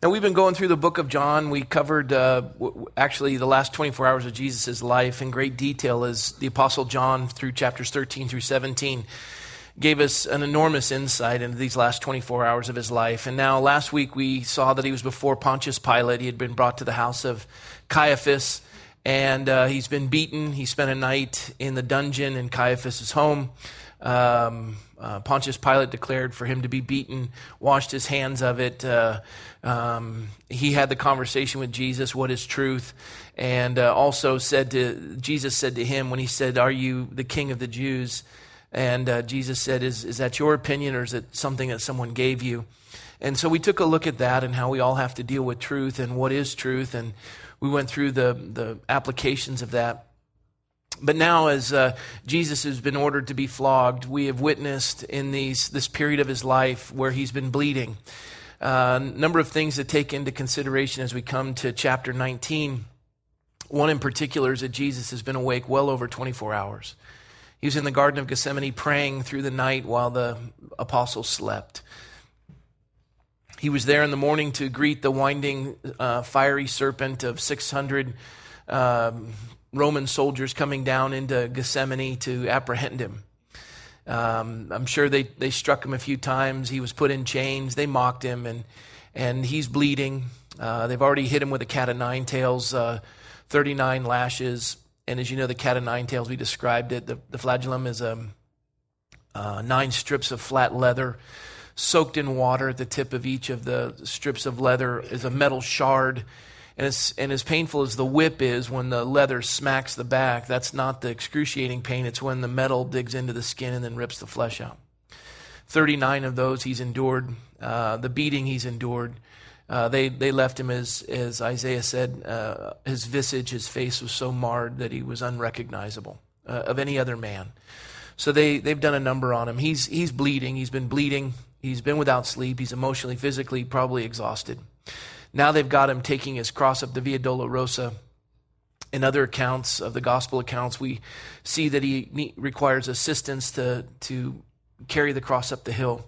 Now, we've been going through the book of John. We covered uh, w- actually the last 24 hours of Jesus' life in great detail as the Apostle John, through chapters 13 through 17, gave us an enormous insight into these last 24 hours of his life. And now, last week, we saw that he was before Pontius Pilate. He had been brought to the house of Caiaphas, and uh, he's been beaten. He spent a night in the dungeon in Caiaphas' home. Um, uh, Pontius Pilate declared for him to be beaten, washed his hands of it. Uh, um, he had the conversation with Jesus, what is truth? And uh, also said to, Jesus said to him when he said, Are you the king of the Jews? And uh, Jesus said, is, is that your opinion or is it something that someone gave you? And so we took a look at that and how we all have to deal with truth and what is truth. And we went through the, the applications of that. But now, as uh, Jesus has been ordered to be flogged, we have witnessed in these, this period of his life where he's been bleeding. A uh, number of things to take into consideration as we come to chapter 19. One in particular is that Jesus has been awake well over 24 hours. He was in the Garden of Gethsemane praying through the night while the apostles slept. He was there in the morning to greet the winding, uh, fiery serpent of 600 um, Roman soldiers coming down into Gethsemane to apprehend him. Um, I'm sure they, they struck him a few times. He was put in chains. They mocked him, and, and he's bleeding. Uh, they've already hit him with a cat of nine tails, uh, 39 lashes. And as you know, the cat of nine tails, we described it. The, the flagellum is um, uh, nine strips of flat leather soaked in water. At the tip of each of the strips of leather is a metal shard and as, and as painful as the whip is when the leather smacks the back, that's not the excruciating pain. It's when the metal digs into the skin and then rips the flesh out. 39 of those he's endured. Uh, the beating he's endured. Uh, they, they left him, as, as Isaiah said, uh, his visage, his face was so marred that he was unrecognizable uh, of any other man. So they, they've done a number on him. He's, he's bleeding. He's been bleeding. He's been without sleep. He's emotionally, physically, probably exhausted. Now they've got him taking his cross up the Via Dolorosa. In other accounts of the gospel accounts, we see that he requires assistance to, to carry the cross up the hill.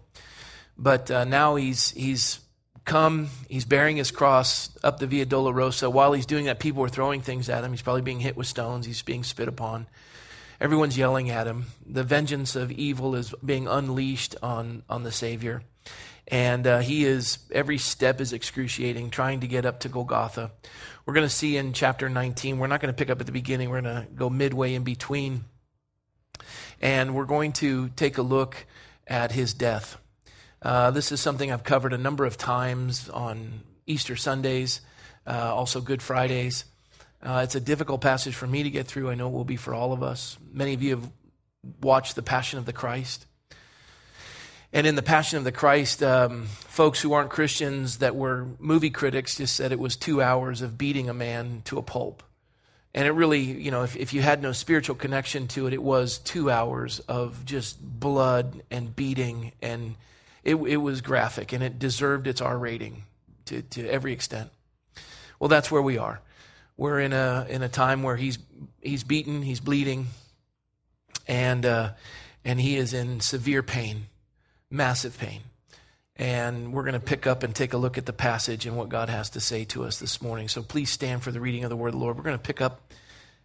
But uh, now he's, he's come, he's bearing his cross up the Via Dolorosa. While he's doing that, people are throwing things at him. He's probably being hit with stones, he's being spit upon. Everyone's yelling at him. The vengeance of evil is being unleashed on, on the Savior. And uh, he is, every step is excruciating, trying to get up to Golgotha. We're going to see in chapter 19, we're not going to pick up at the beginning, we're going to go midway in between. And we're going to take a look at his death. Uh, this is something I've covered a number of times on Easter Sundays, uh, also Good Fridays. Uh, it's a difficult passage for me to get through. I know it will be for all of us. Many of you have watched The Passion of the Christ. And in the Passion of the Christ, um, folks who aren't Christians that were movie critics just said it was two hours of beating a man to a pulp. And it really, you know, if, if you had no spiritual connection to it, it was two hours of just blood and beating. And it, it was graphic and it deserved its R rating to, to every extent. Well, that's where we are. We're in a, in a time where he's, he's beaten, he's bleeding, and, uh, and he is in severe pain massive pain. And we're going to pick up and take a look at the passage and what God has to say to us this morning. So please stand for the reading of the word of the Lord. We're going to pick up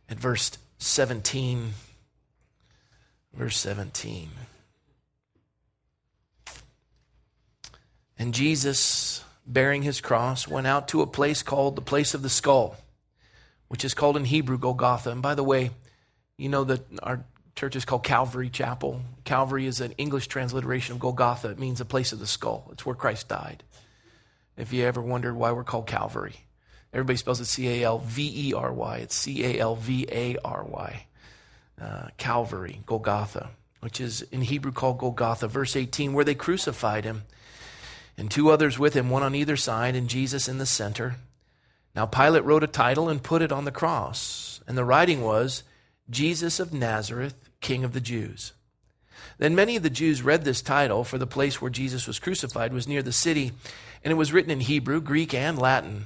at verse 17. Verse 17. And Jesus, bearing his cross, went out to a place called the place of the skull, which is called in Hebrew Golgotha. And by the way, you know that our church is called Calvary Chapel. Calvary is an English transliteration of Golgotha. It means the place of the skull. It's where Christ died. If you ever wondered why we're called Calvary, everybody spells it C A L V E R Y. It's C A L V A R Y. Uh, Calvary, Golgotha, which is in Hebrew called Golgotha. Verse 18, where they crucified him, and two others with him, one on either side, and Jesus in the center. Now Pilate wrote a title and put it on the cross, and the writing was, Jesus of Nazareth, King of the Jews. Then many of the Jews read this title, for the place where Jesus was crucified was near the city, and it was written in Hebrew, Greek, and Latin.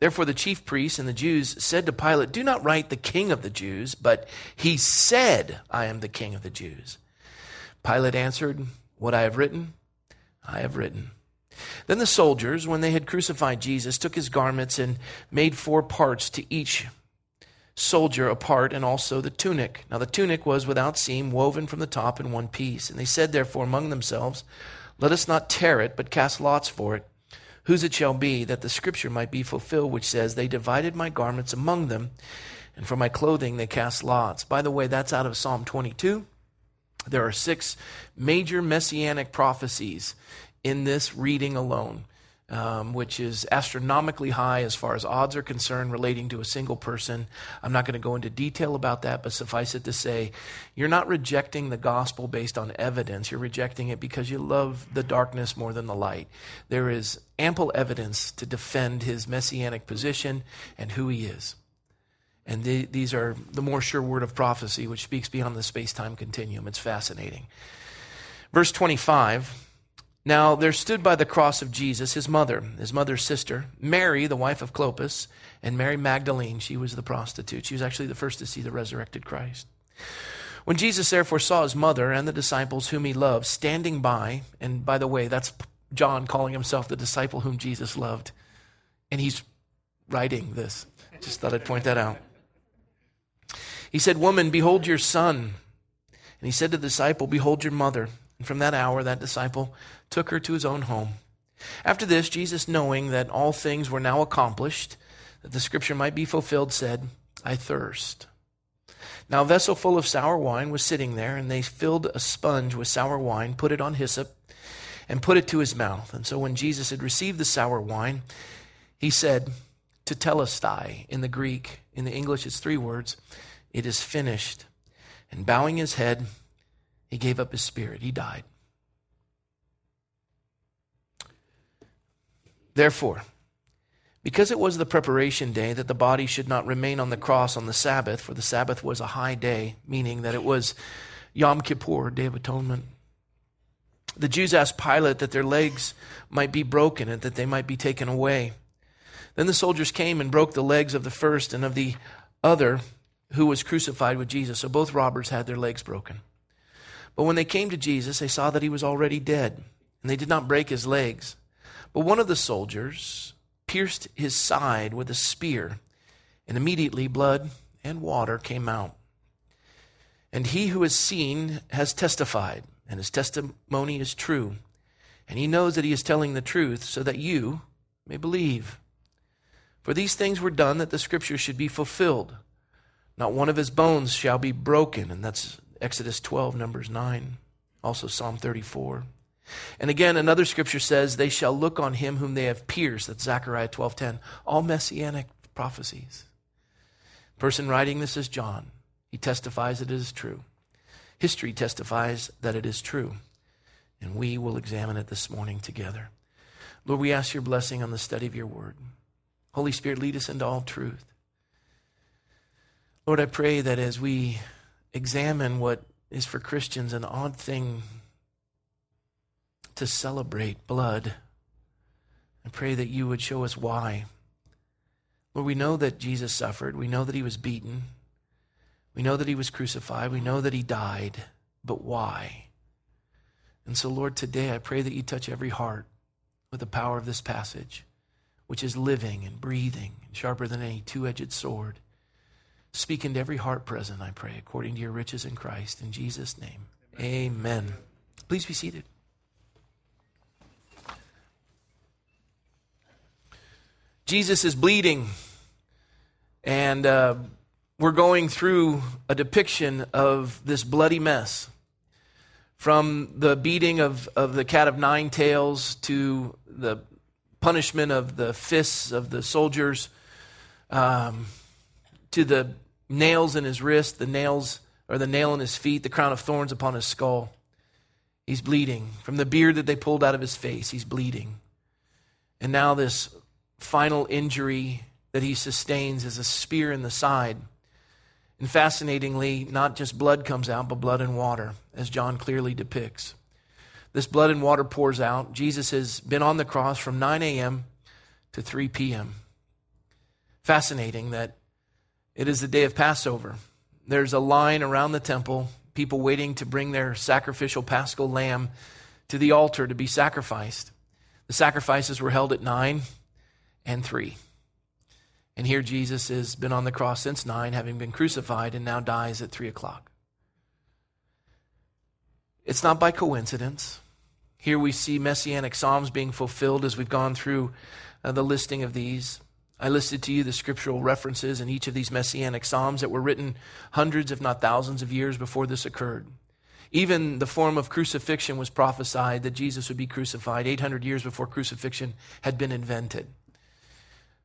Therefore, the chief priests and the Jews said to Pilate, Do not write the King of the Jews, but he said, I am the King of the Jews. Pilate answered, What I have written, I have written. Then the soldiers, when they had crucified Jesus, took his garments and made four parts to each soldier apart and also the tunic. Now the tunic was without seam, woven from the top in one piece. And they said, therefore, among themselves, Let us not tear it, but cast lots for it, whose it shall be, that the scripture might be fulfilled, which says, They divided my garments among them, and for my clothing they cast lots. By the way, that's out of Psalm 22. There are six major messianic prophecies in this reading alone, um, which is astronomically high as far as odds are concerned relating to a single person. I'm not going to go into detail about that, but suffice it to say, you're not rejecting the gospel based on evidence. You're rejecting it because you love the darkness more than the light. There is ample evidence to defend his messianic position and who he is. And the, these are the more sure word of prophecy, which speaks beyond the space time continuum. It's fascinating. Verse 25 Now there stood by the cross of Jesus his mother, his mother's sister, Mary, the wife of Clopas, and Mary Magdalene. She was the prostitute. She was actually the first to see the resurrected Christ. When Jesus therefore saw his mother and the disciples whom he loved standing by, and by the way, that's John calling himself the disciple whom Jesus loved, and he's writing this. Just thought I'd point that out. He said, Woman, behold your son. And he said to the disciple, Behold your mother. And from that hour, that disciple took her to his own home. After this, Jesus, knowing that all things were now accomplished, that the scripture might be fulfilled, said, I thirst. Now a vessel full of sour wine was sitting there, and they filled a sponge with sour wine, put it on hyssop, and put it to his mouth. And so when Jesus had received the sour wine, he said, Tetelestai in the Greek, in the English it's three words, it is finished. And bowing his head, he gave up his spirit. He died. Therefore, because it was the preparation day that the body should not remain on the cross on the Sabbath, for the Sabbath was a high day, meaning that it was Yom Kippur, Day of Atonement. The Jews asked Pilate that their legs might be broken and that they might be taken away. Then the soldiers came and broke the legs of the first and of the other who was crucified with Jesus. So both robbers had their legs broken. But when they came to Jesus, they saw that he was already dead, and they did not break his legs. But one of the soldiers pierced his side with a spear, and immediately blood and water came out. And he who has seen has testified, and his testimony is true. And he knows that he is telling the truth, so that you may believe. For these things were done that the scripture should be fulfilled. Not one of his bones shall be broken. And that's Exodus 12, Numbers 9, also Psalm 34. And again, another scripture says, They shall look on him whom they have pierced. That's Zechariah 12:10. All messianic prophecies. Person writing this is John. He testifies that it is true. History testifies that it is true. And we will examine it this morning together. Lord, we ask your blessing on the study of your word. Holy Spirit, lead us into all truth. Lord, I pray that as we examine what is for Christians an odd thing to celebrate blood, I pray that you would show us why. Lord, we know that Jesus suffered. We know that he was beaten. We know that he was crucified. We know that he died. But why? And so, Lord, today I pray that you touch every heart with the power of this passage, which is living and breathing and sharper than any two edged sword. Speak into every heart present, I pray, according to your riches in Christ. In Jesus' name, amen. amen. Please be seated. Jesus is bleeding, and uh, we're going through a depiction of this bloody mess. From the beating of, of the cat of nine tails to the punishment of the fists of the soldiers, um, to the nails in his wrist, the nails or the nail in his feet, the crown of thorns upon his skull. He's bleeding. From the beard that they pulled out of his face, he's bleeding. And now, this final injury that he sustains is a spear in the side. And fascinatingly, not just blood comes out, but blood and water, as John clearly depicts. This blood and water pours out. Jesus has been on the cross from 9 a.m. to 3 p.m. Fascinating that it is the day of Passover. There's a line around the temple, people waiting to bring their sacrificial paschal lamb to the altar to be sacrificed. The sacrifices were held at 9 and 3. And here Jesus has been on the cross since 9, having been crucified, and now dies at 3 o'clock. It's not by coincidence. Here we see messianic psalms being fulfilled as we've gone through uh, the listing of these. I listed to you the scriptural references in each of these messianic psalms that were written hundreds, if not thousands, of years before this occurred. Even the form of crucifixion was prophesied that Jesus would be crucified 800 years before crucifixion had been invented.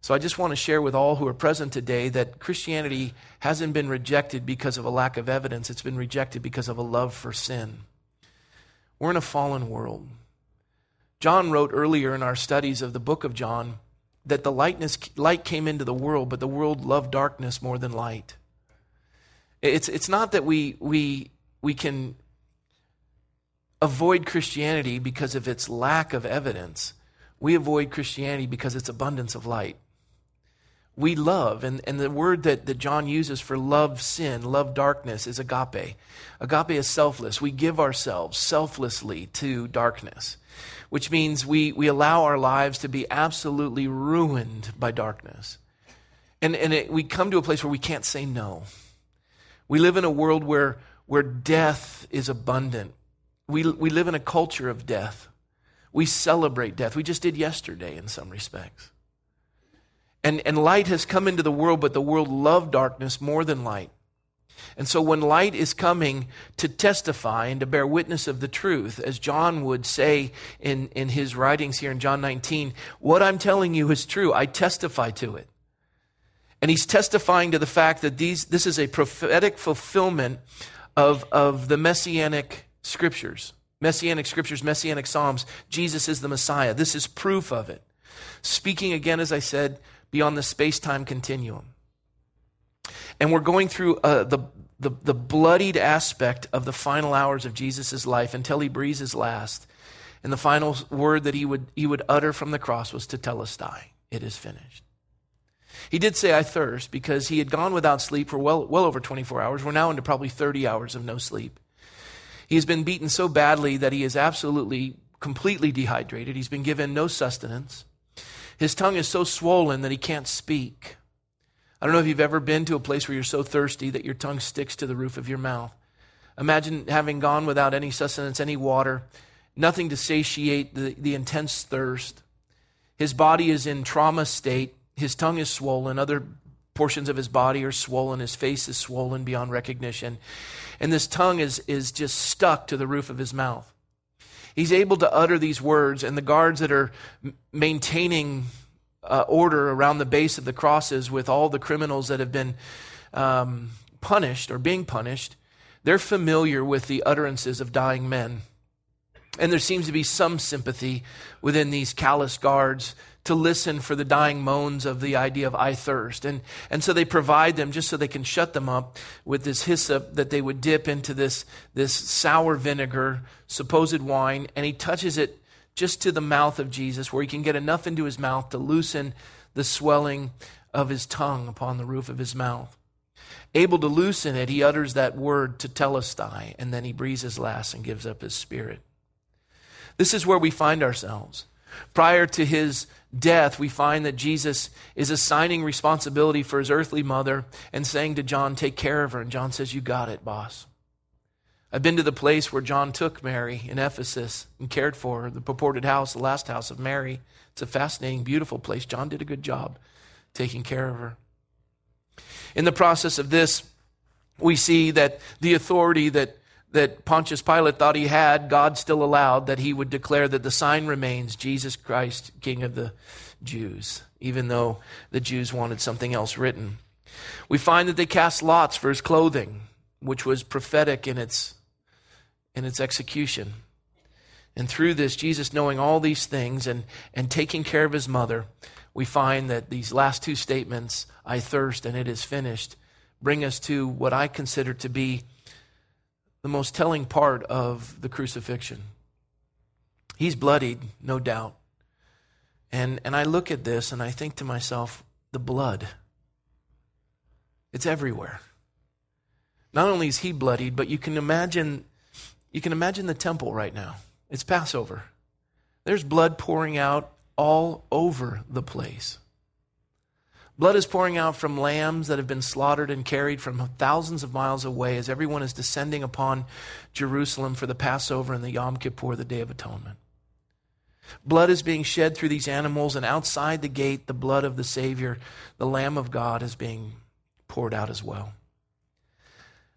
So I just want to share with all who are present today that Christianity hasn't been rejected because of a lack of evidence, it's been rejected because of a love for sin. We're in a fallen world. John wrote earlier in our studies of the book of John that the lightness, light came into the world, but the world loved darkness more than light. It's, it's not that we, we, we can avoid Christianity because of its lack of evidence. We avoid Christianity because its abundance of light. We love, and, and the word that, that John uses for love sin, love darkness, is agape. Agape is selfless. We give ourselves selflessly to darkness which means we, we allow our lives to be absolutely ruined by darkness. And, and it, we come to a place where we can't say no. We live in a world where, where death is abundant. We, we live in a culture of death. We celebrate death. We just did yesterday in some respects. And, and light has come into the world, but the world loved darkness more than light. And so when light is coming to testify and to bear witness of the truth, as John would say in, in his writings here in John 19, what I'm telling you is true. I testify to it. And he's testifying to the fact that these, this is a prophetic fulfillment of, of the messianic scriptures. Messianic scriptures, messianic psalms. Jesus is the Messiah. This is proof of it. Speaking again, as I said, beyond the space time continuum. And we're going through uh, the, the, the bloodied aspect of the final hours of Jesus' life until he breathes his last. And the final word that he would, he would utter from the cross was tetelestai. It is finished. He did say, I thirst, because he had gone without sleep for well, well over 24 hours. We're now into probably 30 hours of no sleep. He has been beaten so badly that he is absolutely, completely dehydrated. He's been given no sustenance. His tongue is so swollen that he can't speak. I don't know if you've ever been to a place where you're so thirsty that your tongue sticks to the roof of your mouth. Imagine having gone without any sustenance, any water, nothing to satiate the, the intense thirst. His body is in trauma state. His tongue is swollen. Other portions of his body are swollen. His face is swollen beyond recognition. And this tongue is, is just stuck to the roof of his mouth. He's able to utter these words, and the guards that are maintaining uh, order around the base of the crosses with all the criminals that have been um, punished or being punished, they're familiar with the utterances of dying men. And there seems to be some sympathy within these callous guards to listen for the dying moans of the idea of I thirst. And, and so they provide them just so they can shut them up with this hyssop that they would dip into this, this sour vinegar, supposed wine, and he touches it just to the mouth of Jesus, where he can get enough into his mouth to loosen the swelling of his tongue upon the roof of his mouth. Able to loosen it, he utters that word tetelestai, and then he breathes his last and gives up his spirit. This is where we find ourselves. Prior to his death, we find that Jesus is assigning responsibility for his earthly mother and saying to John, Take care of her. And John says, You got it, boss. I've been to the place where John took Mary in Ephesus and cared for her, the purported house, the last house of Mary. It's a fascinating, beautiful place. John did a good job taking care of her. In the process of this, we see that the authority that, that Pontius Pilate thought he had, God still allowed that he would declare that the sign remains Jesus Christ, King of the Jews, even though the Jews wanted something else written. We find that they cast lots for his clothing, which was prophetic in its in its execution. And through this, Jesus knowing all these things and, and taking care of his mother, we find that these last two statements, I thirst and it is finished, bring us to what I consider to be the most telling part of the crucifixion. He's bloodied, no doubt. And, and I look at this and I think to myself, the blood. It's everywhere. Not only is he bloodied, but you can imagine you can imagine the temple right now. It's Passover. There's blood pouring out all over the place. Blood is pouring out from lambs that have been slaughtered and carried from thousands of miles away as everyone is descending upon Jerusalem for the Passover and the Yom Kippur, the Day of Atonement. Blood is being shed through these animals, and outside the gate, the blood of the Savior, the Lamb of God, is being poured out as well.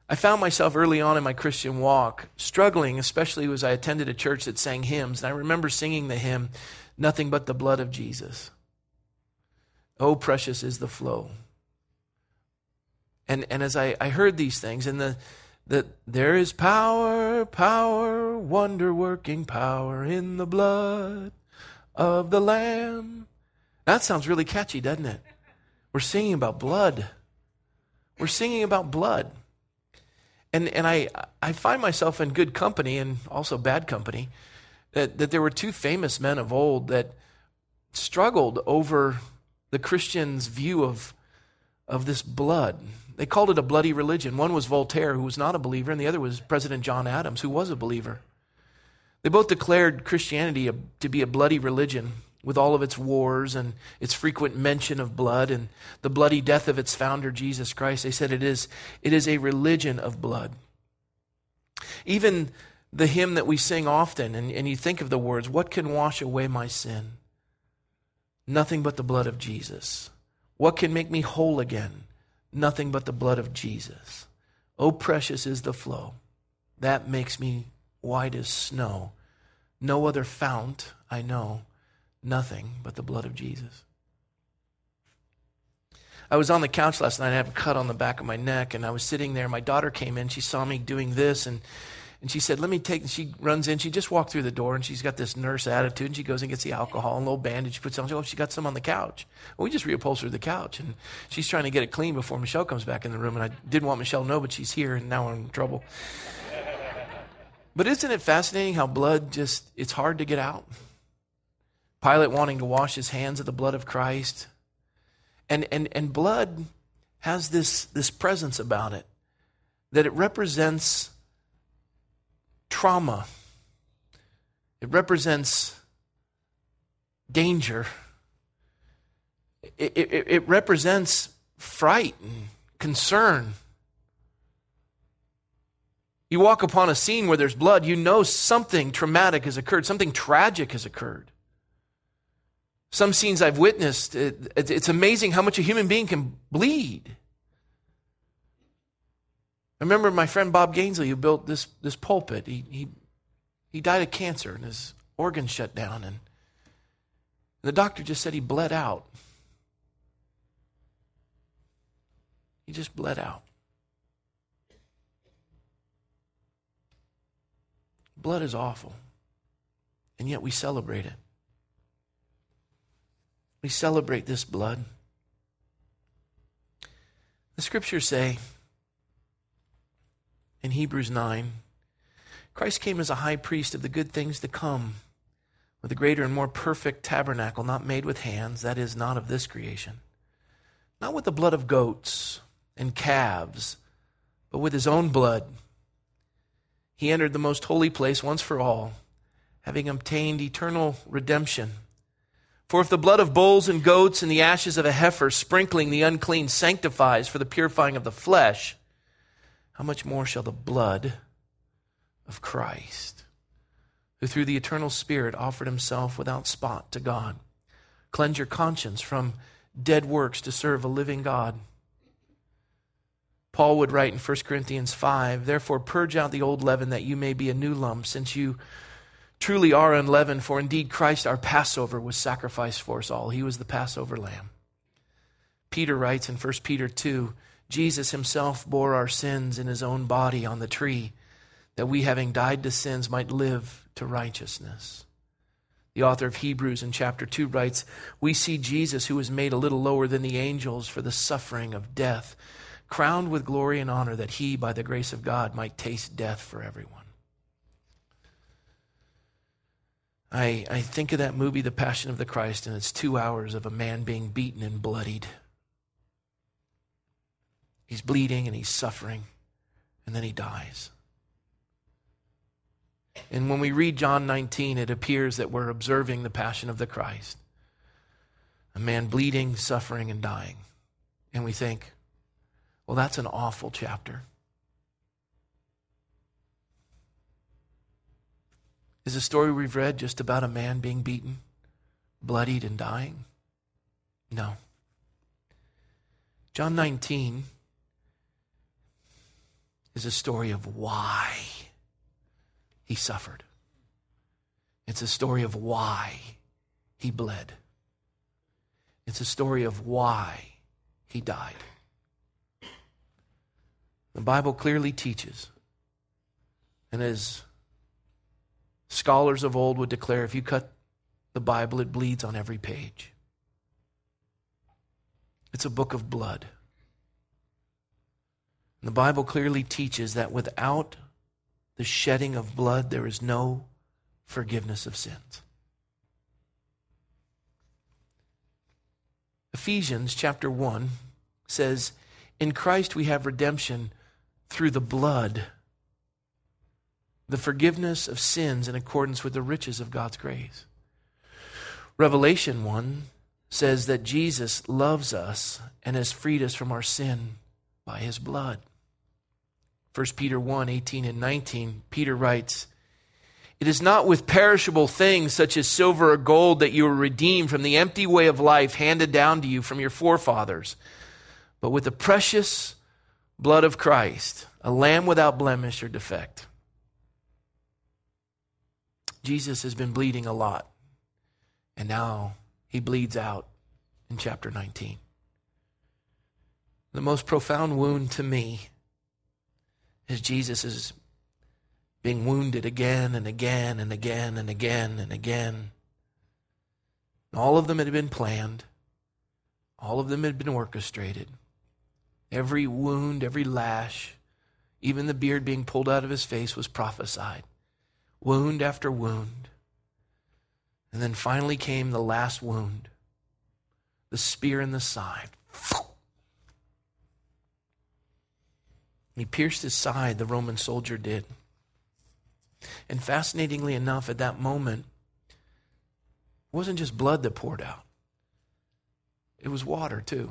I found myself early on in my Christian walk struggling, especially as I attended a church that sang hymns. And I remember singing the hymn, Nothing But the Blood of Jesus. Oh, precious is the flow. And, and as I, I heard these things, and the, the, there is power, power, wonder working power in the blood of the Lamb. That sounds really catchy, doesn't it? We're singing about blood. We're singing about blood. And, and I, I find myself in good company and also bad company that, that there were two famous men of old that struggled over the Christian's view of, of this blood. They called it a bloody religion. One was Voltaire, who was not a believer, and the other was President John Adams, who was a believer. They both declared Christianity to be a bloody religion with all of its wars and its frequent mention of blood and the bloody death of its founder, Jesus Christ. They said it is, it is a religion of blood. Even the hymn that we sing often, and, and you think of the words, What can wash away my sin? Nothing but the blood of Jesus. What can make me whole again? Nothing but the blood of Jesus. Oh, precious is the flow. That makes me white as snow. No other fount I know. Nothing but the blood of Jesus. I was on the couch last night. I have a cut on the back of my neck, and I was sitting there. My daughter came in. She saw me doing this, and and she said, Let me take, And she runs in. She just walked through the door and she's got this nurse attitude. And she goes and gets the alcohol and a little bandage she puts on. Oh, she got some on the couch. Well, we just reupholstered the couch. And she's trying to get it clean before Michelle comes back in the room. And I didn't want Michelle to know, but she's here and now I'm in trouble. but isn't it fascinating how blood just, it's hard to get out? Pilate wanting to wash his hands of the blood of Christ. And, and, and blood has this, this presence about it that it represents trauma, it represents danger, it, it, it represents fright and concern. You walk upon a scene where there's blood, you know something traumatic has occurred, something tragic has occurred. Some scenes I've witnessed, it, it's amazing how much a human being can bleed. I remember my friend Bob Gainsley who built this, this pulpit. He, he, he died of cancer and his organs shut down. And the doctor just said he bled out. He just bled out. Blood is awful. And yet we celebrate it. We celebrate this blood. The scriptures say, in Hebrews 9. Christ came as a high priest of the good things to come, with a greater and more perfect tabernacle, not made with hands, that is, not of this creation. Not with the blood of goats and calves, but with his own blood. He entered the most holy place once for all, having obtained eternal redemption. For if the blood of bulls and goats and the ashes of a heifer sprinkling the unclean sanctifies for the purifying of the flesh, how much more shall the blood of Christ, who through the eternal Spirit offered himself without spot to God, cleanse your conscience from dead works to serve a living God? Paul would write in 1 Corinthians 5 Therefore, purge out the old leaven that you may be a new lump, since you truly are unleavened. For indeed, Christ, our Passover, was sacrificed for us all. He was the Passover lamb. Peter writes in 1 Peter 2 Jesus himself bore our sins in his own body on the tree, that we, having died to sins, might live to righteousness. The author of Hebrews in chapter 2 writes We see Jesus, who was made a little lower than the angels for the suffering of death, crowned with glory and honor, that he, by the grace of God, might taste death for everyone. I, I think of that movie, The Passion of the Christ, and it's two hours of a man being beaten and bloodied. He's bleeding and he's suffering, and then he dies. And when we read John 19, it appears that we're observing the passion of the Christ a man bleeding, suffering, and dying. And we think, well, that's an awful chapter. Is the story we've read just about a man being beaten, bloodied, and dying? No. John 19 is a story of why he suffered. It's a story of why he bled. It's a story of why he died. The Bible clearly teaches, and as scholars of old would declare, if you cut the Bible, it bleeds on every page. It's a book of blood. The Bible clearly teaches that without the shedding of blood, there is no forgiveness of sins. Ephesians chapter 1 says, In Christ we have redemption through the blood, the forgiveness of sins in accordance with the riches of God's grace. Revelation 1 says that Jesus loves us and has freed us from our sin by his blood. 1 Peter 1 18 and 19, Peter writes, it is not with perishable things such as silver or gold that you are redeemed from the empty way of life handed down to you from your forefathers, but with the precious blood of Christ, a lamb without blemish or defect. Jesus has been bleeding a lot, and now he bleeds out in chapter 19. The most profound wound to me is Jesus' is being wounded again and again and again and again and again. All of them had been planned, all of them had been orchestrated. Every wound, every lash, even the beard being pulled out of his face was prophesied. Wound after wound. And then finally came the last wound the spear in the side. He pierced his side, the Roman soldier did. And fascinatingly enough, at that moment, it wasn't just blood that poured out, it was water too.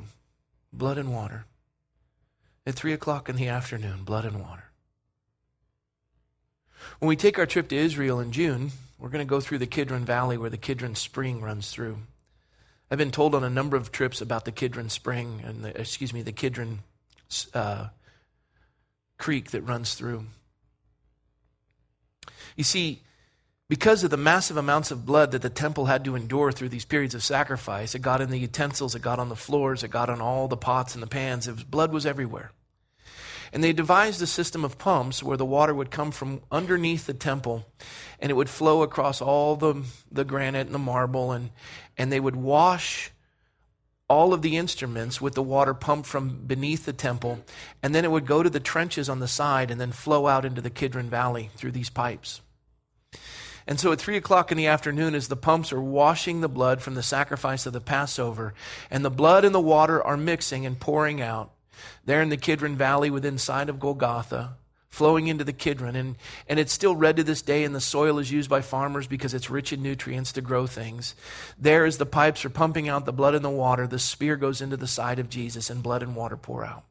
Blood and water. At three o'clock in the afternoon, blood and water. When we take our trip to Israel in June, we're going to go through the Kidron Valley where the Kidron Spring runs through. I've been told on a number of trips about the Kidron Spring and the, excuse me, the Kidron uh, Creek that runs through. You see, because of the massive amounts of blood that the temple had to endure through these periods of sacrifice, it got in the utensils, it got on the floors, it got on all the pots and the pans. Was, blood was everywhere. And they devised a system of pumps where the water would come from underneath the temple and it would flow across all the, the granite and the marble, and, and they would wash all of the instruments with the water pumped from beneath the temple, and then it would go to the trenches on the side and then flow out into the Kidron Valley through these pipes. And so at three o'clock in the afternoon, as the pumps are washing the blood from the sacrifice of the Passover, and the blood and the water are mixing and pouring out, there in the Kidron Valley within sight of Golgotha, flowing into the Kidron. And, and it's still red to this day, and the soil is used by farmers because it's rich in nutrients to grow things. There, as the pipes are pumping out the blood and the water, the spear goes into the side of Jesus, and blood and water pour out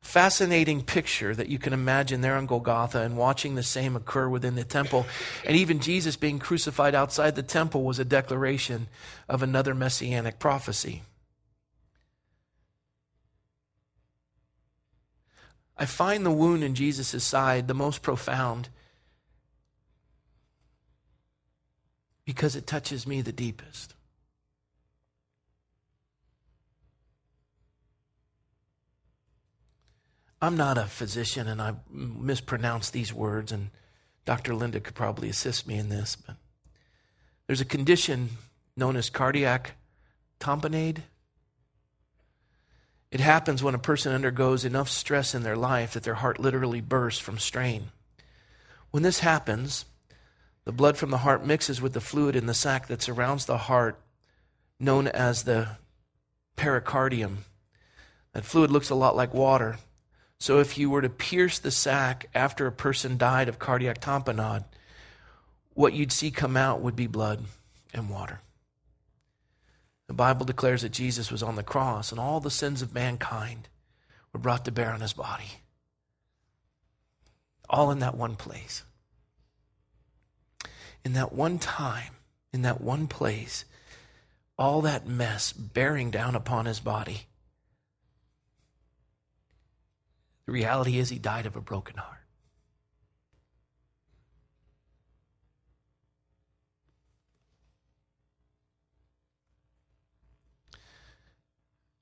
fascinating picture that you can imagine there on Golgotha and watching the same occur within the temple. And even Jesus being crucified outside the temple was a declaration of another messianic prophecy. I find the wound in Jesus' side the most profound because it touches me the deepest. I'm not a physician and I mispronounce these words, and Dr. Linda could probably assist me in this, but there's a condition known as cardiac tamponade. It happens when a person undergoes enough stress in their life that their heart literally bursts from strain. When this happens, the blood from the heart mixes with the fluid in the sac that surrounds the heart, known as the pericardium. That fluid looks a lot like water. So if you were to pierce the sac after a person died of cardiac tamponade, what you'd see come out would be blood and water. The Bible declares that Jesus was on the cross and all the sins of mankind were brought to bear on his body. All in that one place. In that one time, in that one place, all that mess bearing down upon his body The reality is, he died of a broken heart.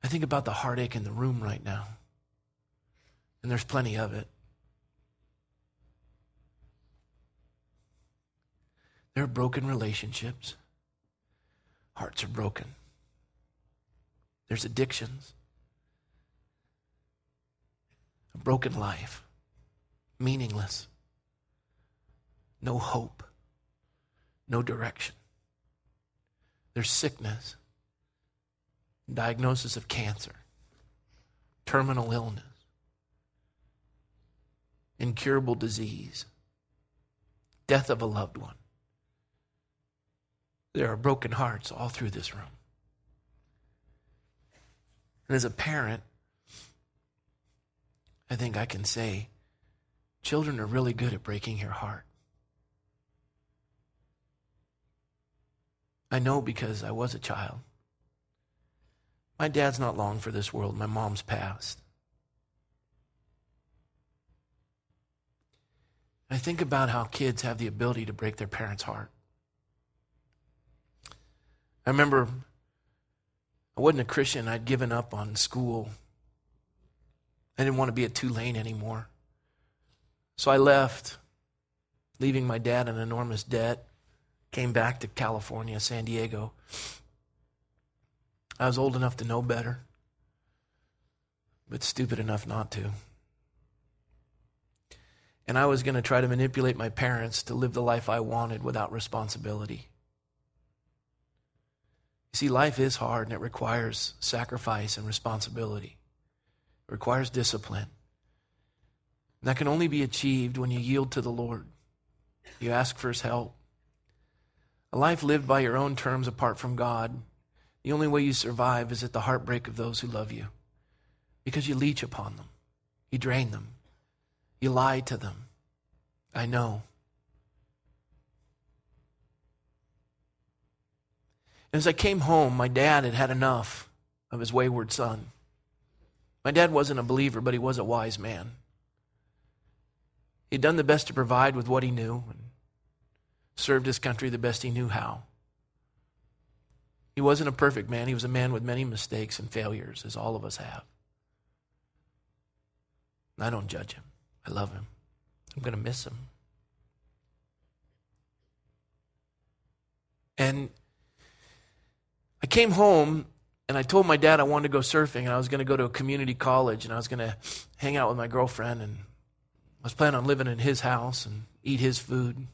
I think about the heartache in the room right now, and there's plenty of it. There are broken relationships, hearts are broken, there's addictions. A broken life, meaningless, no hope, no direction. There's sickness, diagnosis of cancer, terminal illness, incurable disease, death of a loved one. There are broken hearts all through this room. And as a parent, I think I can say children are really good at breaking your heart. I know because I was a child. My dad's not long for this world, my mom's passed. I think about how kids have the ability to break their parents' heart. I remember I wasn't a Christian, I'd given up on school I didn't want to be at Tulane anymore. So I left, leaving my dad an enormous debt. Came back to California, San Diego. I was old enough to know better, but stupid enough not to. And I was going to try to manipulate my parents to live the life I wanted without responsibility. You see, life is hard and it requires sacrifice and responsibility. It requires discipline. And that can only be achieved when you yield to the Lord. You ask for his help. A life lived by your own terms apart from God, the only way you survive is at the heartbreak of those who love you. Because you leech upon them, you drain them, you lie to them. I know. As I came home, my dad had had enough of his wayward son. My dad wasn't a believer, but he was a wise man. He'd done the best to provide with what he knew and served his country the best he knew how. He wasn't a perfect man. He was a man with many mistakes and failures, as all of us have. I don't judge him. I love him. I'm going to miss him. And I came home and I told my dad I wanted to go surfing and I was going to go to a community college and I was going to hang out with my girlfriend and I was planning on living in his house and eat his food.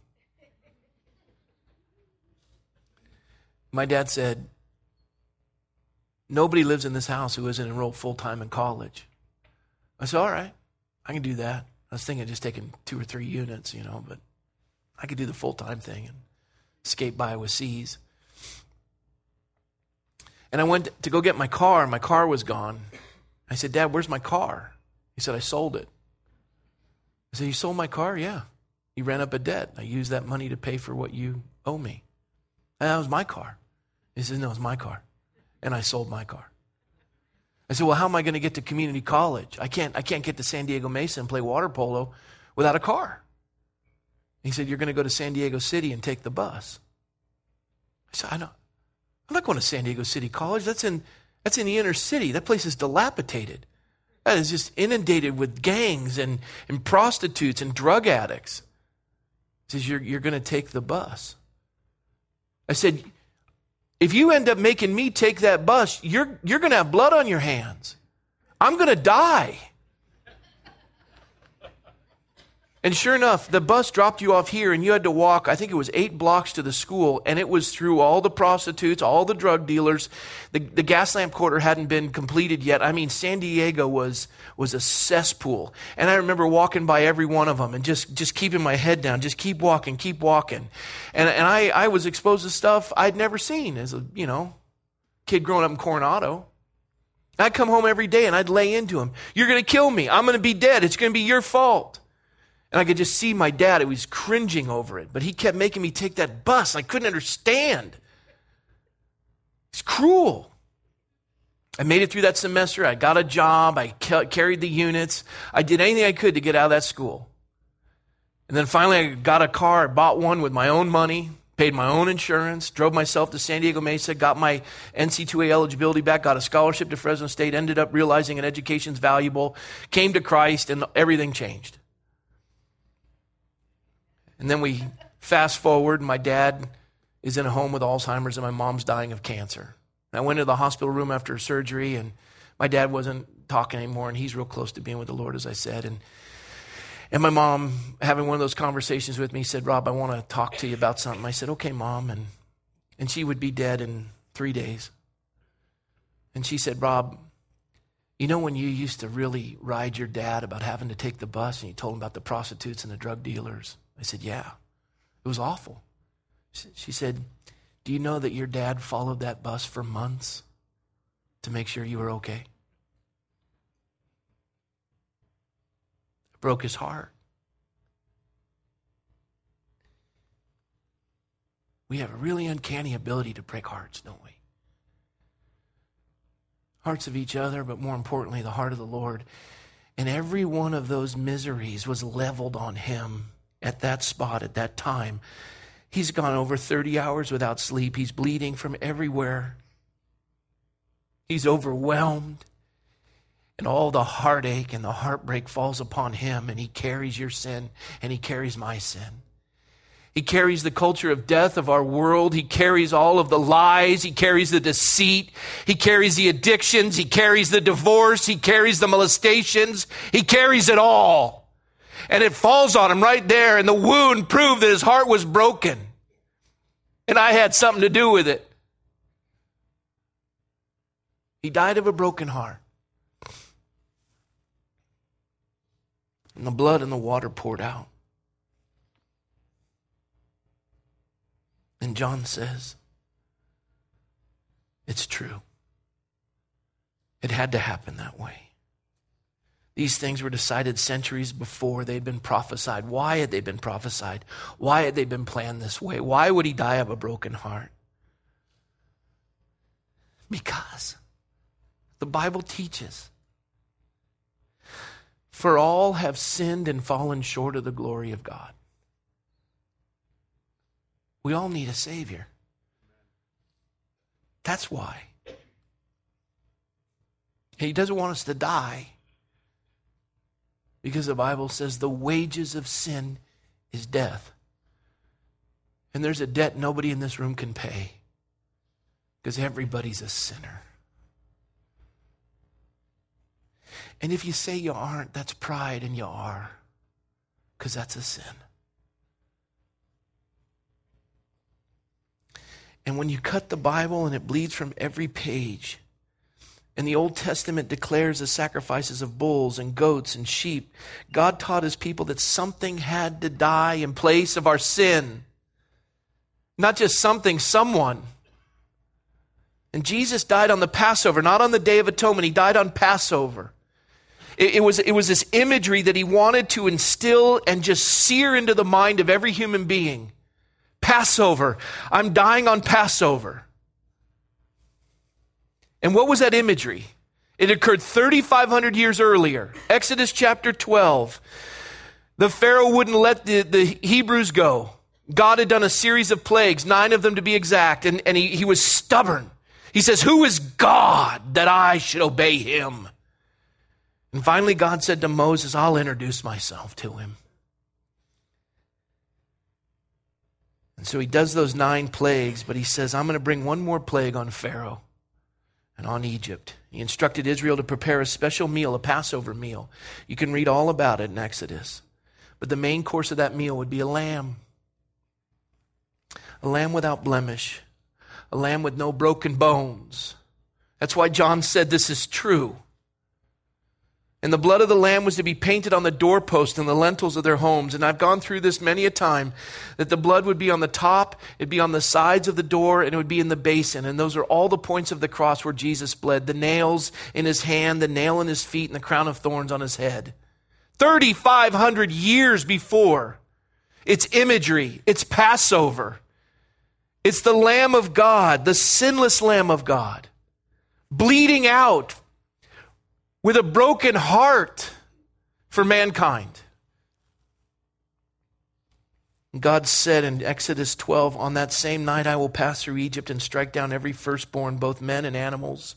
My dad said, Nobody lives in this house who isn't enrolled full time in college. I said, All right, I can do that. I was thinking of just taking two or three units, you know, but I could do the full time thing and skate by with C's. And I went to go get my car. And my car was gone. I said, Dad, where's my car? He said, I sold it. I said, You sold my car? Yeah. You ran up a debt. I used that money to pay for what you owe me. And that was my car. He said, No, it's my car. And I sold my car. I said, Well, how am I going to get to community college? I can't, I can't get to San Diego Mesa and play water polo without a car. He said, You're going to go to San Diego City and take the bus. I said, I know. I'm not going to San Diego City College. That's in, that's in the inner city. That place is dilapidated. That is just inundated with gangs and, and prostitutes and drug addicts. He says, You're, you're going to take the bus. I said, If you end up making me take that bus, you're, you're going to have blood on your hands. I'm going to die. And sure enough, the bus dropped you off here, and you had to walk, I think it was eight blocks to the school, and it was through all the prostitutes, all the drug dealers. The, the gas lamp quarter hadn't been completed yet. I mean, San Diego was, was a cesspool. And I remember walking by every one of them and just, just keeping my head down, just keep walking, keep walking. And, and I, I was exposed to stuff I'd never seen as a, you know, kid growing up in Coronado. I'd come home every day and I'd lay into him. You're going to kill me. I'm going to be dead. It's going to be your fault. And I could just see my dad, he was cringing over it, but he kept making me take that bus. I couldn't understand. It's cruel. I made it through that semester. I got a job. I carried the units. I did anything I could to get out of that school. And then finally, I got a car. I bought one with my own money, paid my own insurance, drove myself to San Diego Mesa, got my NCAA eligibility back, got a scholarship to Fresno State, ended up realizing an education's valuable, came to Christ, and everything changed. And then we fast forward, my dad is in a home with Alzheimer's, and my mom's dying of cancer. And I went to the hospital room after surgery, and my dad wasn't talking anymore, and he's real close to being with the Lord, as I said. And and my mom, having one of those conversations with me, said, Rob, I want to talk to you about something. I said, okay, mom. And, and she would be dead in three days. And she said, Rob, you know when you used to really ride your dad about having to take the bus and you told him about the prostitutes and the drug dealers? I said, Yeah. It was awful. She said, Do you know that your dad followed that bus for months to make sure you were okay? It broke his heart. We have a really uncanny ability to break hearts, don't we? Hearts of each other, but more importantly, the heart of the Lord. And every one of those miseries was leveled on him at that spot at that time. He's gone over 30 hours without sleep. He's bleeding from everywhere. He's overwhelmed. And all the heartache and the heartbreak falls upon him, and he carries your sin, and he carries my sin. He carries the culture of death of our world. He carries all of the lies. He carries the deceit. He carries the addictions. He carries the divorce. He carries the molestations. He carries it all and it falls on him right there, and the wound proved that his heart was broken. And I had something to do with it. He died of a broken heart. And the blood and the water poured out. And John says, It's true. It had to happen that way. These things were decided centuries before they'd been prophesied. Why had they been prophesied? Why had they been planned this way? Why would he die of a broken heart? Because the Bible teaches for all have sinned and fallen short of the glory of God. We all need a Savior. That's why. He doesn't want us to die. Because the Bible says the wages of sin is death. And there's a debt nobody in this room can pay because everybody's a sinner. And if you say you aren't, that's pride, and you are because that's a sin. And when you cut the Bible and it bleeds from every page, and the Old Testament declares the sacrifices of bulls and goats and sheep. God taught his people that something had to die in place of our sin. Not just something, someone. And Jesus died on the Passover, not on the Day of Atonement. He died on Passover. It, it, was, it was this imagery that he wanted to instill and just sear into the mind of every human being. Passover. I'm dying on Passover. And what was that imagery? It occurred 3,500 years earlier. Exodus chapter 12. The Pharaoh wouldn't let the, the Hebrews go. God had done a series of plagues, nine of them to be exact, and, and he, he was stubborn. He says, Who is God that I should obey him? And finally, God said to Moses, I'll introduce myself to him. And so he does those nine plagues, but he says, I'm going to bring one more plague on Pharaoh and on Egypt. He instructed Israel to prepare a special meal, a Passover meal. You can read all about it in Exodus. But the main course of that meal would be a lamb. A lamb without blemish, a lamb with no broken bones. That's why John said this is true. And the blood of the lamb was to be painted on the doorpost and the lintels of their homes. And I've gone through this many a time that the blood would be on the top, it'd be on the sides of the door, and it would be in the basin. And those are all the points of the cross where Jesus bled the nails in his hand, the nail in his feet, and the crown of thorns on his head. 3,500 years before. It's imagery, it's Passover. It's the Lamb of God, the sinless Lamb of God, bleeding out with a broken heart for mankind. God said in Exodus 12, On that same night I will pass through Egypt and strike down every firstborn, both men and animals.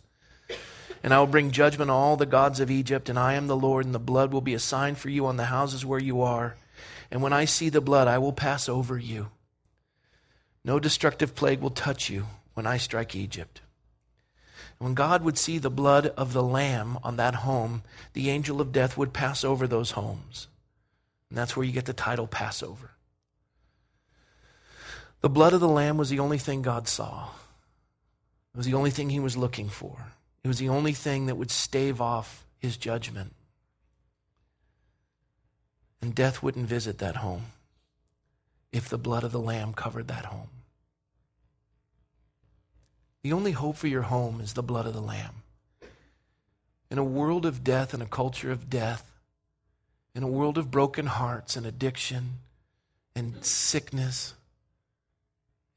And I will bring judgment on all the gods of Egypt, and I am the Lord, and the blood will be a sign for you on the houses where you are. And when I see the blood, I will pass over you. No destructive plague will touch you when I strike Egypt. When God would see the blood of the Lamb on that home, the angel of death would pass over those homes. And that's where you get the title Passover. The blood of the Lamb was the only thing God saw, it was the only thing He was looking for, it was the only thing that would stave off His judgment. And death wouldn't visit that home if the blood of the Lamb covered that home. The only hope for your home is the blood of the Lamb. In a world of death and a culture of death, in a world of broken hearts and addiction and sickness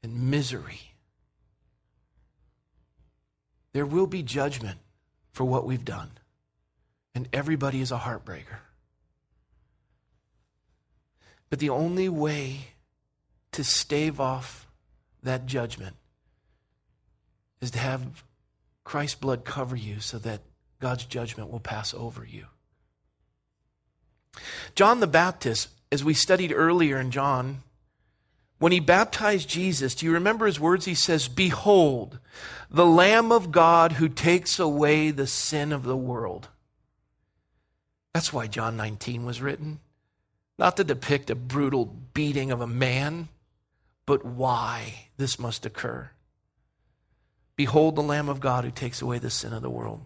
and misery, there will be judgment for what we've done. And everybody is a heartbreaker. But the only way to stave off that judgment is to have Christ's blood cover you so that God's judgment will pass over you. John the Baptist, as we studied earlier in John, when he baptized Jesus, do you remember his words? He says, Behold, the Lamb of God who takes away the sin of the world. That's why John 19 was written. Not to depict a brutal beating of a man, but why this must occur. Behold the Lamb of God who takes away the sin of the world.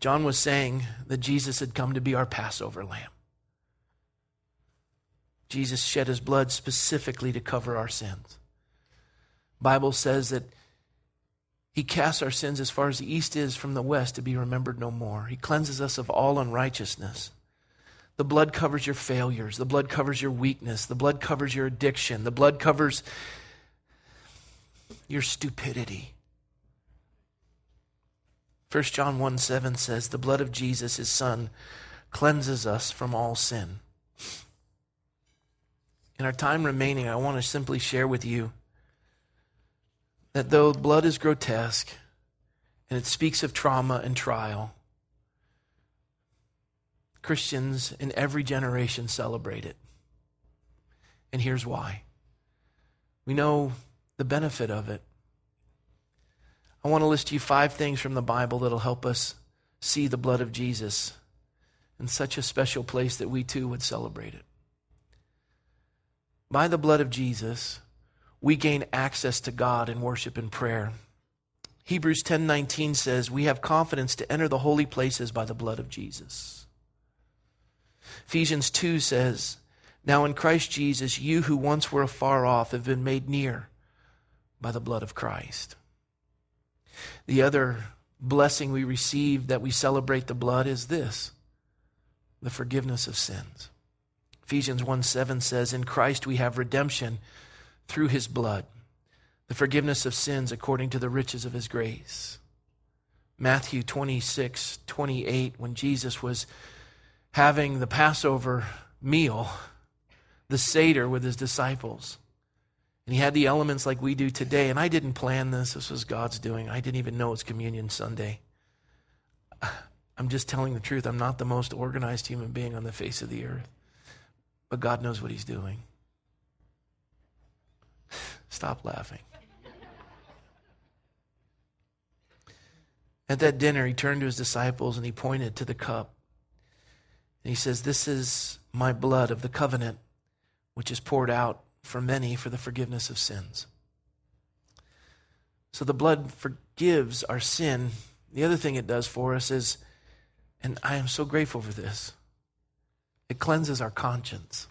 John was saying that Jesus had come to be our Passover lamb. Jesus shed his blood specifically to cover our sins. Bible says that he casts our sins as far as the east is from the west to be remembered no more. He cleanses us of all unrighteousness. The blood covers your failures. The blood covers your weakness. The blood covers your addiction. The blood covers your stupidity. 1 John 1 7 says, The blood of Jesus, his son, cleanses us from all sin. In our time remaining, I want to simply share with you that though blood is grotesque and it speaks of trauma and trial, Christians in every generation celebrate it. And here's why. We know the benefit of it. I want to list you five things from the Bible that'll help us see the blood of Jesus in such a special place that we too would celebrate it. By the blood of Jesus, we gain access to God in worship and prayer. Hebrews 10:19 says, "We have confidence to enter the holy places by the blood of Jesus." Ephesians 2 says, "Now in Christ Jesus, you who once were afar off have been made near by the blood of Christ. The other blessing we receive that we celebrate the blood is this the forgiveness of sins. Ephesians 1 7 says, In Christ we have redemption through his blood, the forgiveness of sins according to the riches of his grace. Matthew 26 28, when Jesus was having the Passover meal, the Seder with his disciples, and he had the elements like we do today. And I didn't plan this, this was God's doing. I didn't even know it's Communion Sunday. I'm just telling the truth. I'm not the most organized human being on the face of the earth. But God knows what he's doing. Stop laughing. At that dinner, he turned to his disciples and he pointed to the cup. And he says, This is my blood of the covenant, which is poured out for many for the forgiveness of sins. So the blood forgives our sin. The other thing it does for us is, and I am so grateful for this, it cleanses our conscience.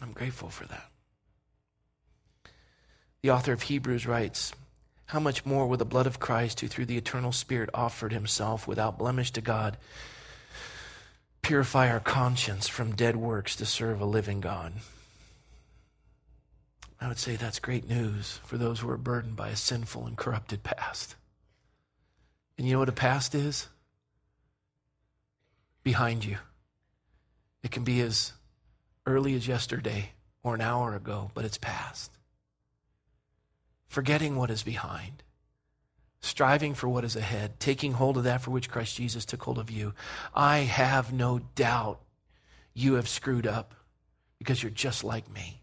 I'm grateful for that. The author of Hebrews writes, How much more will the blood of Christ, who through the eternal Spirit offered himself without blemish to God, purify our conscience from dead works to serve a living God? I would say that's great news for those who are burdened by a sinful and corrupted past. And you know what a past is? Behind you. It can be as early as yesterday or an hour ago, but it's past forgetting what is behind, striving for what is ahead, taking hold of that for which Christ Jesus took hold of you. I have no doubt you have screwed up because you're just like me.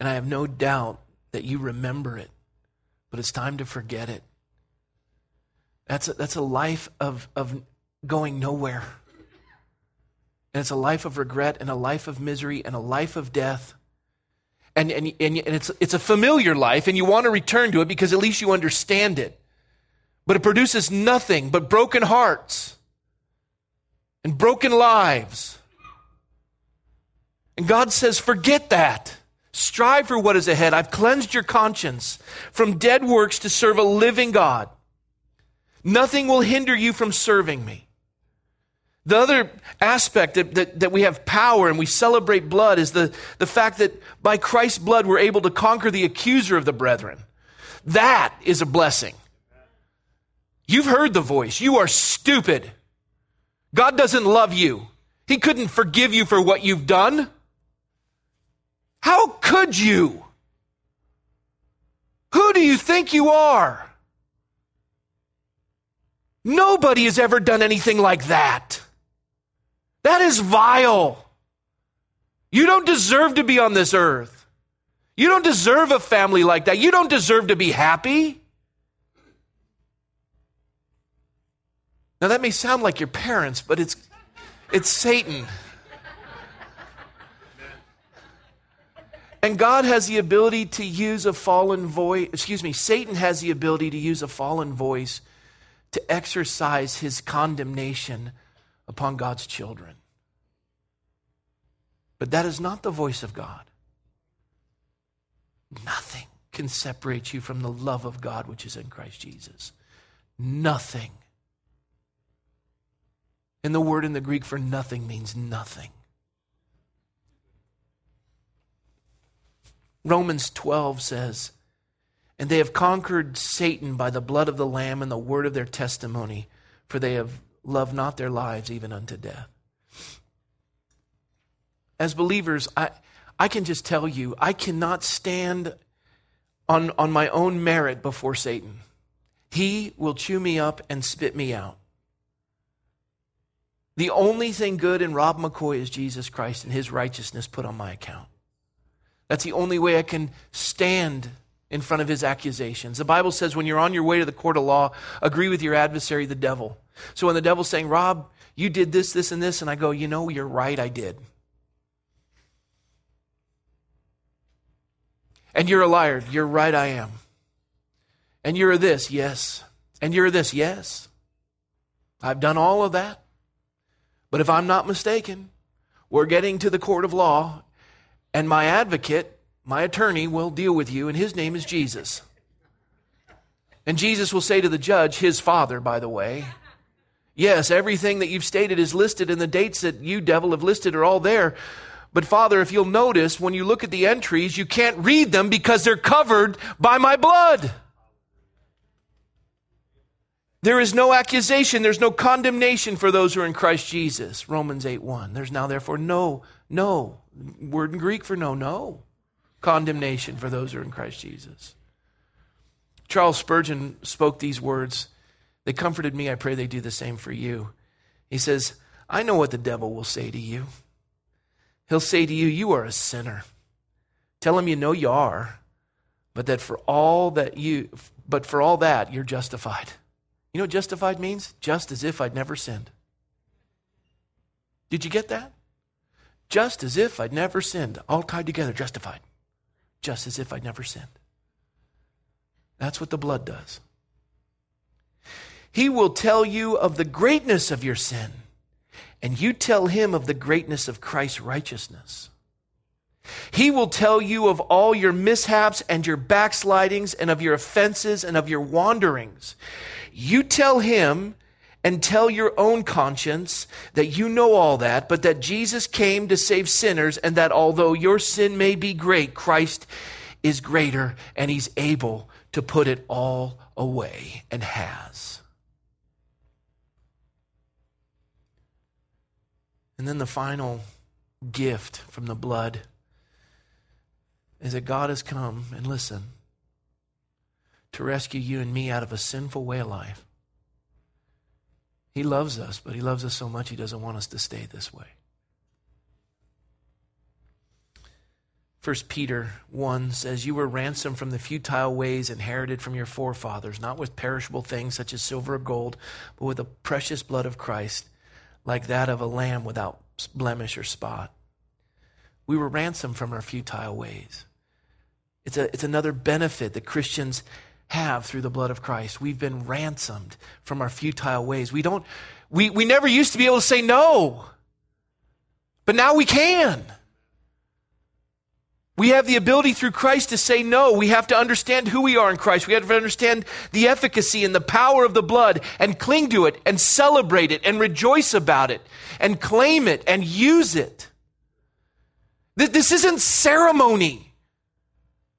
And I have no doubt that you remember it, but it's time to forget it. That's a, that's a life of, of going nowhere. And it's a life of regret and a life of misery and a life of death and, and, and, it's, it's a familiar life, and you want to return to it because at least you understand it. But it produces nothing but broken hearts and broken lives. And God says, forget that. Strive for what is ahead. I've cleansed your conscience from dead works to serve a living God. Nothing will hinder you from serving me. The other aspect that, that, that, we have power and we celebrate blood is the, the fact that by Christ's blood we're able to conquer the accuser of the brethren. That is a blessing. You've heard the voice. You are stupid. God doesn't love you. He couldn't forgive you for what you've done. How could you? Who do you think you are? Nobody has ever done anything like that. That is vile. You don't deserve to be on this earth. You don't deserve a family like that. You don't deserve to be happy. Now, that may sound like your parents, but it's, it's Satan. And God has the ability to use a fallen voice, excuse me, Satan has the ability to use a fallen voice to exercise his condemnation upon God's children. But that is not the voice of God. Nothing can separate you from the love of God which is in Christ Jesus. Nothing. And the word in the Greek for nothing means nothing. Romans 12 says, And they have conquered Satan by the blood of the Lamb and the word of their testimony, for they have loved not their lives even unto death as believers, I, I can just tell you, I cannot stand on, on my own merit before Satan. He will chew me up and spit me out. The only thing good in Rob McCoy is Jesus Christ and his righteousness put on my account. That's the only way I can stand in front of his accusations. The Bible says when you're on your way to the court of law, agree with your adversary, the devil. So when the devil's saying, Rob, you did this, this, and this, and I go, you know, you're right, I did. And you're a liar. You're right, I am. And you're this, yes. And you're this, yes. I've done all of that. But if I'm not mistaken, we're getting to the court of law, and my advocate, my attorney, will deal with you, and his name is Jesus. And Jesus will say to the judge, his father, by the way, Yes, everything that you've stated is listed, and the dates that you, devil, have listed are all there. But Father, if you'll notice, when you look at the entries, you can't read them because they're covered by my blood. There is no accusation, there's no condemnation for those who are in Christ Jesus. Romans 8 1. There's now, therefore, no, no. Word in Greek for no, no. Condemnation for those who are in Christ Jesus. Charles Spurgeon spoke these words. They comforted me. I pray they do the same for you. He says, I know what the devil will say to you. He'll say to you, You are a sinner. Tell him you know you are. but that for all that you but for all that you're justified. You know what justified means? Just as if I'd never sinned. Did you get that? Just as if I'd never sinned, all tied together, justified. Just as if I'd never sinned. That's what the blood does. He will tell you of the greatness of your sin, and you tell him of the greatness of Christ's righteousness. He will tell you of all your mishaps and your backslidings and of your offenses and of your wanderings. You tell him and tell your own conscience that you know all that, but that Jesus came to save sinners and that although your sin may be great, Christ is greater and he's able to put it all away and has. And then the final gift from the blood is that God has come and listen to rescue you and me out of a sinful way of life. He loves us, but He loves us so much He doesn't want us to stay this way. 1 Peter 1 says, You were ransomed from the futile ways inherited from your forefathers, not with perishable things such as silver or gold, but with the precious blood of Christ, like that of a lamb without blemish or spot. We were ransomed from our futile ways. It's, a, it's another benefit that Christians have through the blood of Christ. We've been ransomed from our futile ways. We don't, we, we never used to be able to say no, but now we can. We have the ability through Christ to say no. We have to understand who we are in Christ. We have to understand the efficacy and the power of the blood and cling to it and celebrate it and rejoice about it and claim it and use it. This isn't ceremony.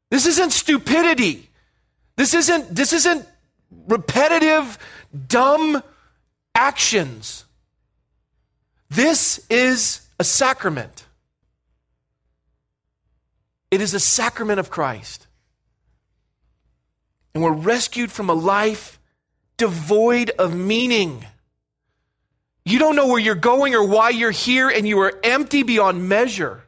This isn't stupidity. This isn't, this isn't repetitive, dumb actions. This is a sacrament. It is a sacrament of Christ. And we're rescued from a life devoid of meaning. You don't know where you're going or why you're here, and you are empty beyond measure.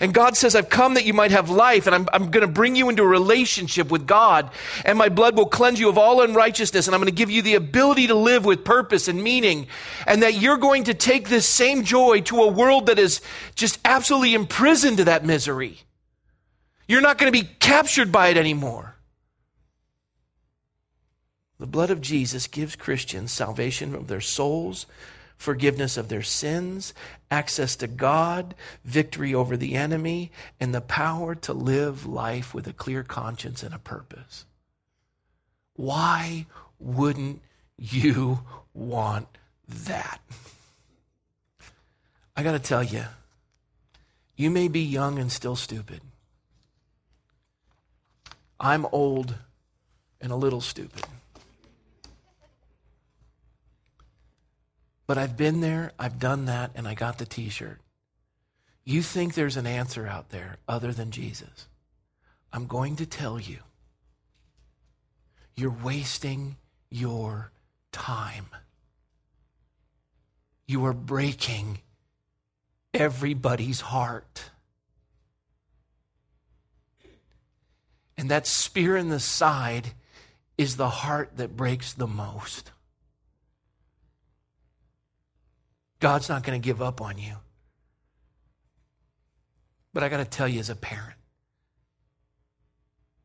And God says, I've come that you might have life, and I'm, I'm going to bring you into a relationship with God, and my blood will cleanse you of all unrighteousness, and I'm going to give you the ability to live with purpose and meaning, and that you're going to take this same joy to a world that is just absolutely imprisoned to that misery. You're not going to be captured by it anymore. The blood of Jesus gives Christians salvation of their souls, forgiveness of their sins, access to God, victory over the enemy, and the power to live life with a clear conscience and a purpose. Why wouldn't you want that? I got to tell you, you may be young and still stupid. I'm old and a little stupid. But I've been there, I've done that, and I got the t shirt. You think there's an answer out there other than Jesus? I'm going to tell you. You're wasting your time. You are breaking everybody's heart. And that spear in the side is the heart that breaks the most. God's not going to give up on you. But I got to tell you, as a parent,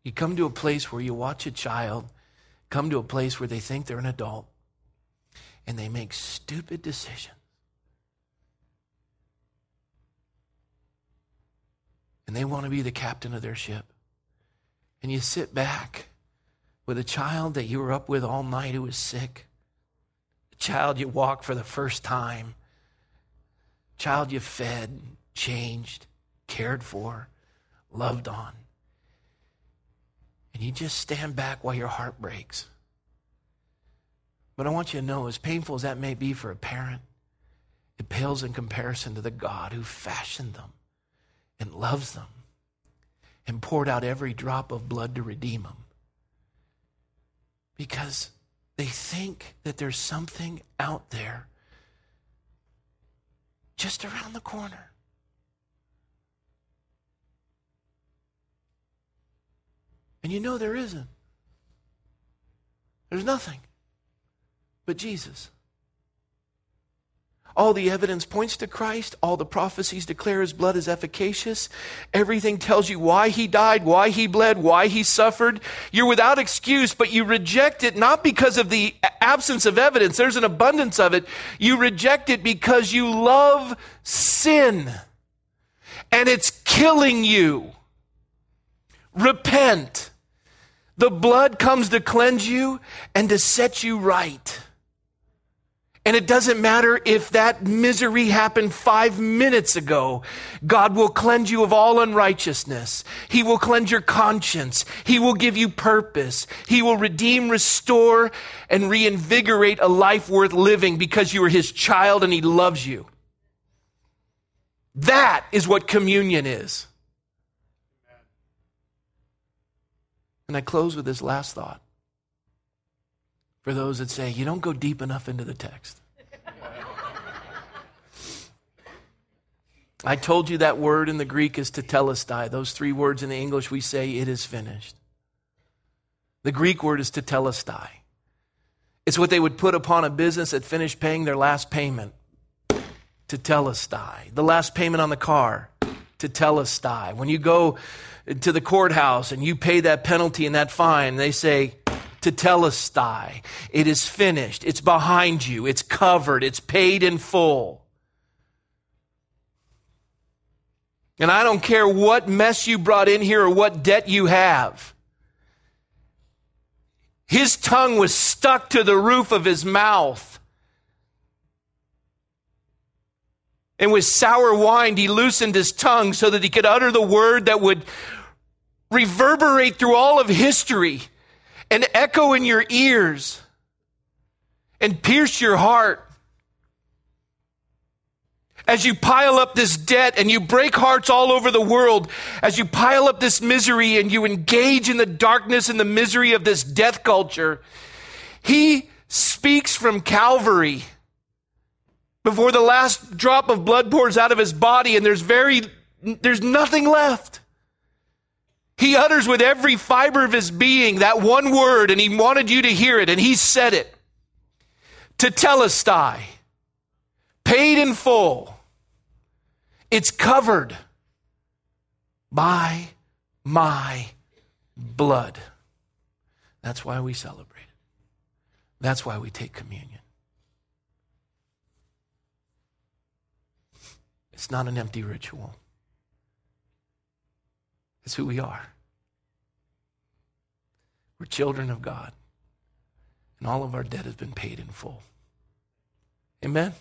you come to a place where you watch a child come to a place where they think they're an adult and they make stupid decisions. And they want to be the captain of their ship. And you sit back with a child that you were up with all night who was sick, a child you walked for the first time, a child you fed, changed, cared for, loved on. And you just stand back while your heart breaks. But I want you to know, as painful as that may be for a parent, it pales in comparison to the God who fashioned them and loves them and poured out every drop of blood to redeem them. Because they think that there's something out there just around the corner. And you know there isn't. There's nothing but Jesus. All the evidence points to Christ. All the prophecies declare his blood is efficacious. Everything tells you why he died, why he bled, why he suffered. You're without excuse, but you reject it not because of the absence of evidence. There's an abundance of it. You reject it because you love sin and it's killing you. Repent. The blood comes to cleanse you and to set you right. And it doesn't matter if that misery happened five minutes ago. God will cleanse you of all unrighteousness. He will cleanse your conscience. He will give you purpose. He will redeem, restore, and reinvigorate a life worth living because you are His child and He loves you. That is what communion is. And I close with this last thought for those that say, you don't go deep enough into the text. I told you that word in the Greek is tetelestai. Those three words in the English we say, it is finished. The Greek word is tetelestai. It's what they would put upon a business that finished paying their last payment. Tetelestai. The last payment on the car. Tetelestai. When you go to the courthouse and you pay that penalty and that fine, they say, tetelestai. It is finished. It's behind you. It's covered. It's paid in full. And I don't care what mess you brought in here or what debt you have. His tongue was stuck to the roof of his mouth. And with sour wine, he loosened his tongue so that he could utter the word that would reverberate through all of history and echo in your ears and pierce your heart as you pile up this debt and you break hearts all over the world, as you pile up this misery and you engage in the darkness and the misery of this death culture, he speaks from Calvary before the last drop of blood pours out of his body and there's very, there's nothing left. He utters with every fiber of his being that one word, and he wanted you to hear it, and he said it. Tetelestai, paid in full. It's covered by my blood. That's why we celebrate it. That's why we take communion. It's not an empty ritual. It's who we are. We're children of God. And all of our debt has been paid in full. Amen?